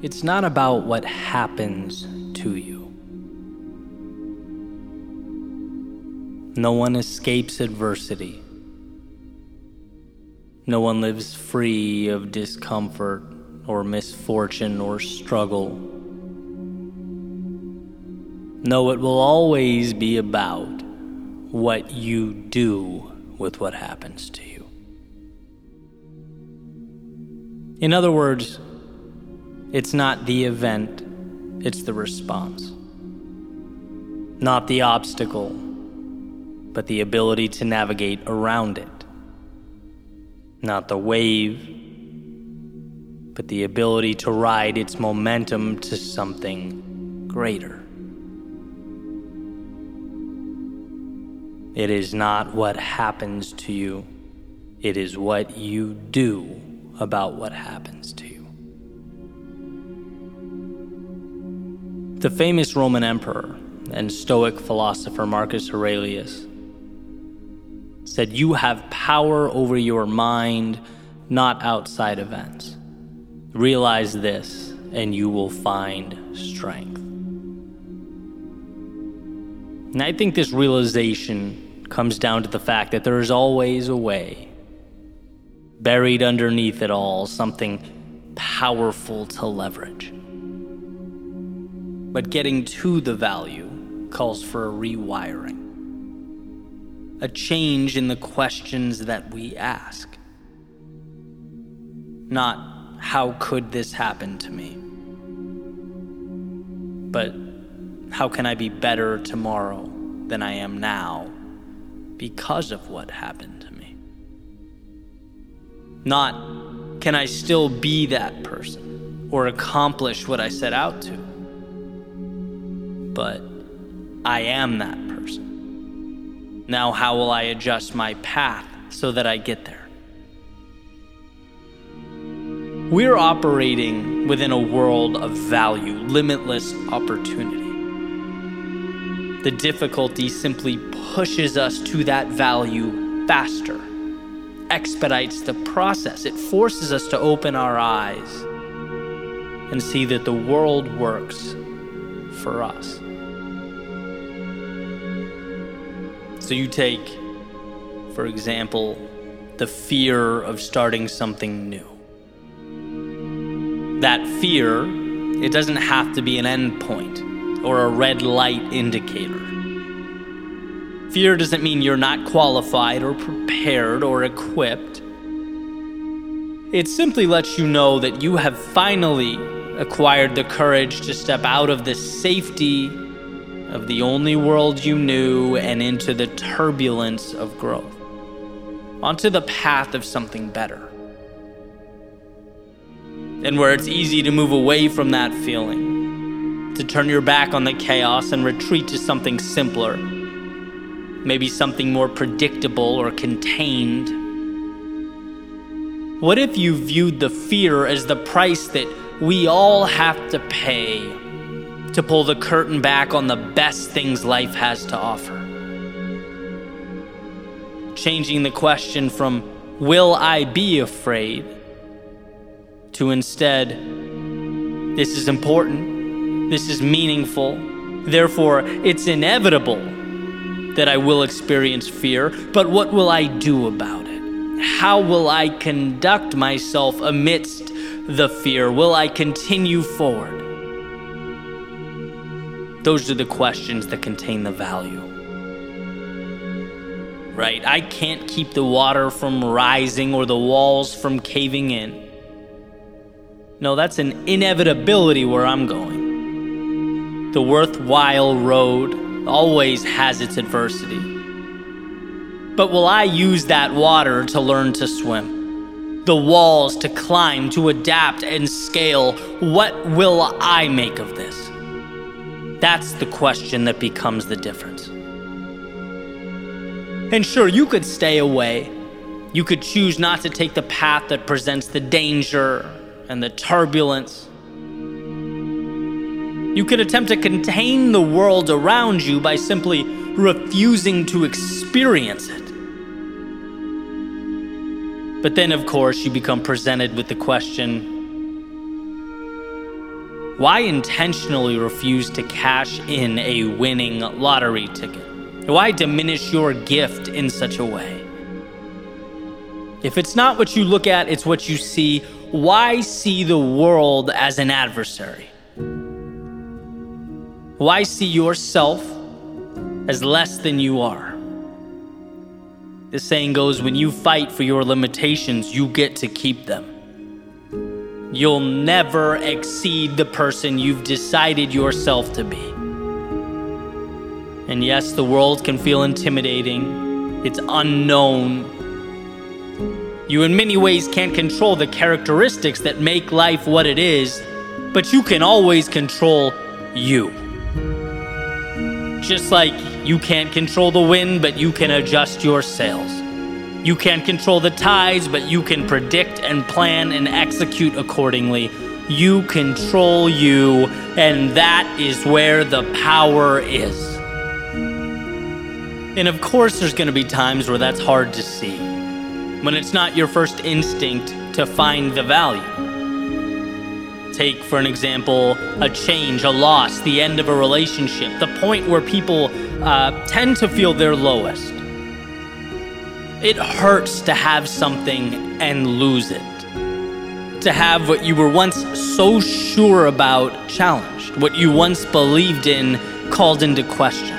It's not about what happens to you. No one escapes adversity. No one lives free of discomfort or misfortune or struggle. No, it will always be about what you do with what happens to you. In other words, it's not the event, it's the response. Not the obstacle, but the ability to navigate around it. Not the wave, but the ability to ride its momentum to something greater. It is not what happens to you, it is what you do about what happens The famous Roman emperor and Stoic philosopher Marcus Aurelius said, You have power over your mind, not outside events. Realize this, and you will find strength. And I think this realization comes down to the fact that there is always a way. Buried underneath it all, something powerful to leverage. But getting to the value calls for a rewiring, a change in the questions that we ask. Not, how could this happen to me? But, how can I be better tomorrow than I am now because of what happened to me? Not, can I still be that person or accomplish what I set out to? But I am that person. Now, how will I adjust my path so that I get there? We're operating within a world of value, limitless opportunity. The difficulty simply pushes us to that value faster, expedites the process. It forces us to open our eyes and see that the world works for us. So you take, for example, the fear of starting something new. That fear, it doesn't have to be an endpoint or a red light indicator. Fear doesn't mean you're not qualified or prepared or equipped. It simply lets you know that you have finally acquired the courage to step out of the safety of the only world you knew and into the turbulence of growth, onto the path of something better. And where it's easy to move away from that feeling, to turn your back on the chaos and retreat to something simpler, maybe something more predictable or contained. What if you viewed the fear as the price that we all have to pay to pull the curtain back on the best things life has to offer. Changing the question from, Will I be afraid? to instead, This is important, this is meaningful, therefore, it's inevitable that I will experience fear, but what will I do about it? How will I conduct myself amidst the fear? Will I continue forward? Those are the questions that contain the value. Right? I can't keep the water from rising or the walls from caving in. No, that's an inevitability where I'm going. The worthwhile road always has its adversity. But will I use that water to learn to swim? The walls to climb, to adapt and scale? What will I make of this? That's the question that becomes the difference. And sure, you could stay away. You could choose not to take the path that presents the danger and the turbulence. You could attempt to contain the world around you by simply refusing to experience it. But then, of course, you become presented with the question Why intentionally refuse to cash in a winning lottery ticket? Why diminish your gift in such a way? If it's not what you look at, it's what you see. Why see the world as an adversary? Why see yourself as less than you are? The saying goes when you fight for your limitations, you get to keep them. You'll never exceed the person you've decided yourself to be. And yes, the world can feel intimidating, it's unknown. You, in many ways, can't control the characteristics that make life what it is, but you can always control you. Just like you can't control the wind, but you can adjust your sails. You can't control the tides, but you can predict and plan and execute accordingly. You control you, and that is where the power is. And of course, there's going to be times where that's hard to see, when it's not your first instinct to find the value. Take, for an example, a change, a loss, the end of a relationship, the point where people uh, tend to feel their lowest. It hurts to have something and lose it. To have what you were once so sure about challenged, what you once believed in called into question.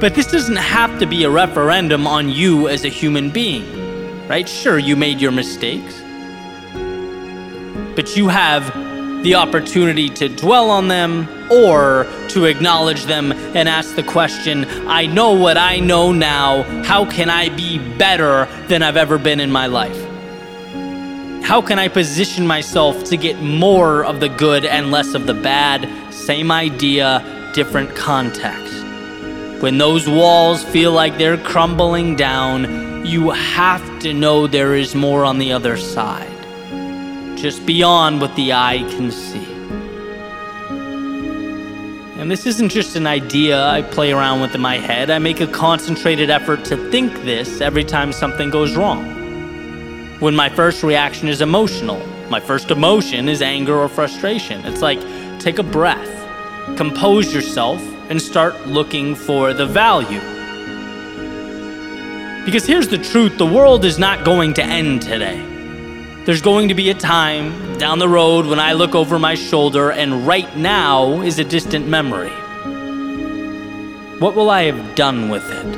But this doesn't have to be a referendum on you as a human being, right? Sure, you made your mistakes, but you have the opportunity to dwell on them or to acknowledge them and ask the question I know what I know now. How can I be better than I've ever been in my life? How can I position myself to get more of the good and less of the bad? Same idea, different context. When those walls feel like they're crumbling down, you have to know there is more on the other side just beyond what the eye can see. And this isn't just an idea I play around with in my head. I make a concentrated effort to think this every time something goes wrong. When my first reaction is emotional, my first emotion is anger or frustration. It's like take a breath, compose yourself, and start looking for the value. Because here's the truth the world is not going to end today. There's going to be a time down the road when I look over my shoulder and right now is a distant memory. What will I have done with it?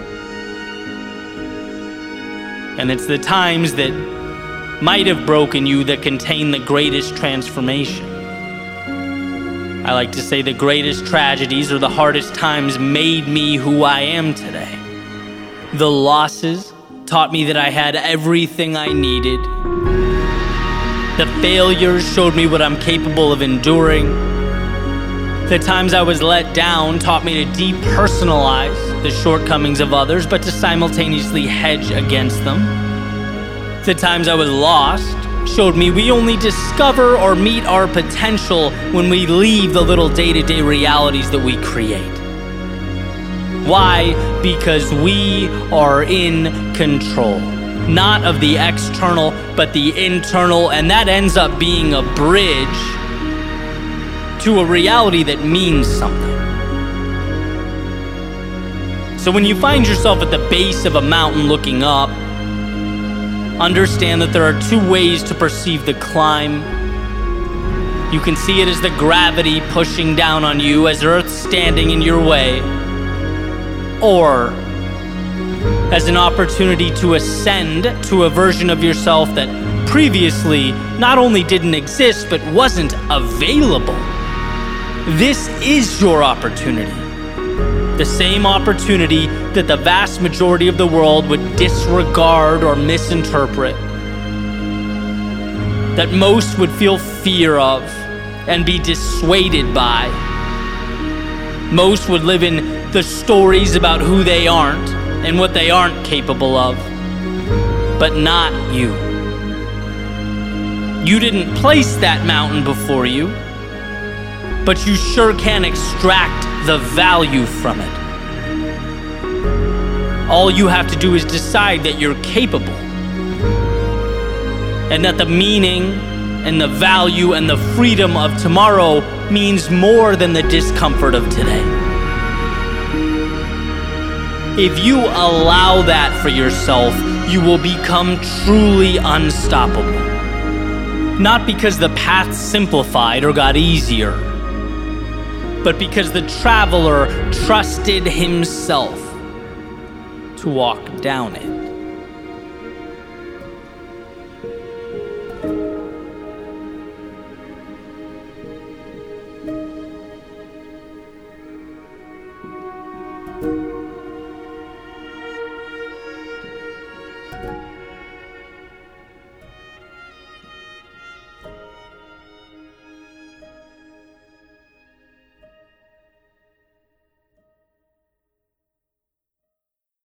And it's the times that might have broken you that contain the greatest transformation. I like to say the greatest tragedies or the hardest times made me who I am today. The losses taught me that I had everything I needed the failures showed me what I'm capable of enduring. The times I was let down taught me to depersonalize the shortcomings of others, but to simultaneously hedge against them. The times I was lost showed me we only discover or meet our potential when we leave the little day to day realities that we create. Why? Because we are in control not of the external, but the internal, and that ends up being a bridge to a reality that means something. So when you find yourself at the base of a mountain looking up, understand that there are two ways to perceive the climb. You can see it as the gravity pushing down on you, as Earth standing in your way, or as an opportunity to ascend to a version of yourself that previously not only didn't exist but wasn't available. This is your opportunity. The same opportunity that the vast majority of the world would disregard or misinterpret. That most would feel fear of and be dissuaded by. Most would live in the stories about who they aren't and what they aren't capable of, but not you. You didn't place that mountain before you, but you sure can extract the value from it. All you have to do is decide that you're capable and that the meaning and the value and the freedom of tomorrow means more than the discomfort of today. If you allow that for yourself, you will become truly unstoppable. Not because the path simplified or got easier, but because the traveler trusted himself to walk down it.